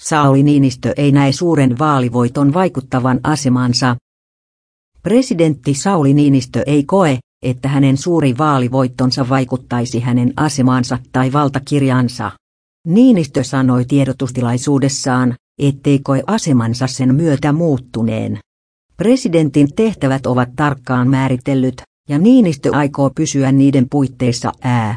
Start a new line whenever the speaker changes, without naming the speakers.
Sauli Niinistö ei näe suuren vaalivoiton vaikuttavan asemansa. Presidentti Sauli Niinistö ei koe, että hänen suuri vaalivoittonsa vaikuttaisi hänen asemaansa tai valtakirjansa. Niinistö sanoi tiedotustilaisuudessaan, ettei koe asemansa sen myötä muuttuneen. Presidentin tehtävät ovat tarkkaan määritellyt, ja Niinistö aikoo pysyä niiden puitteissa ää.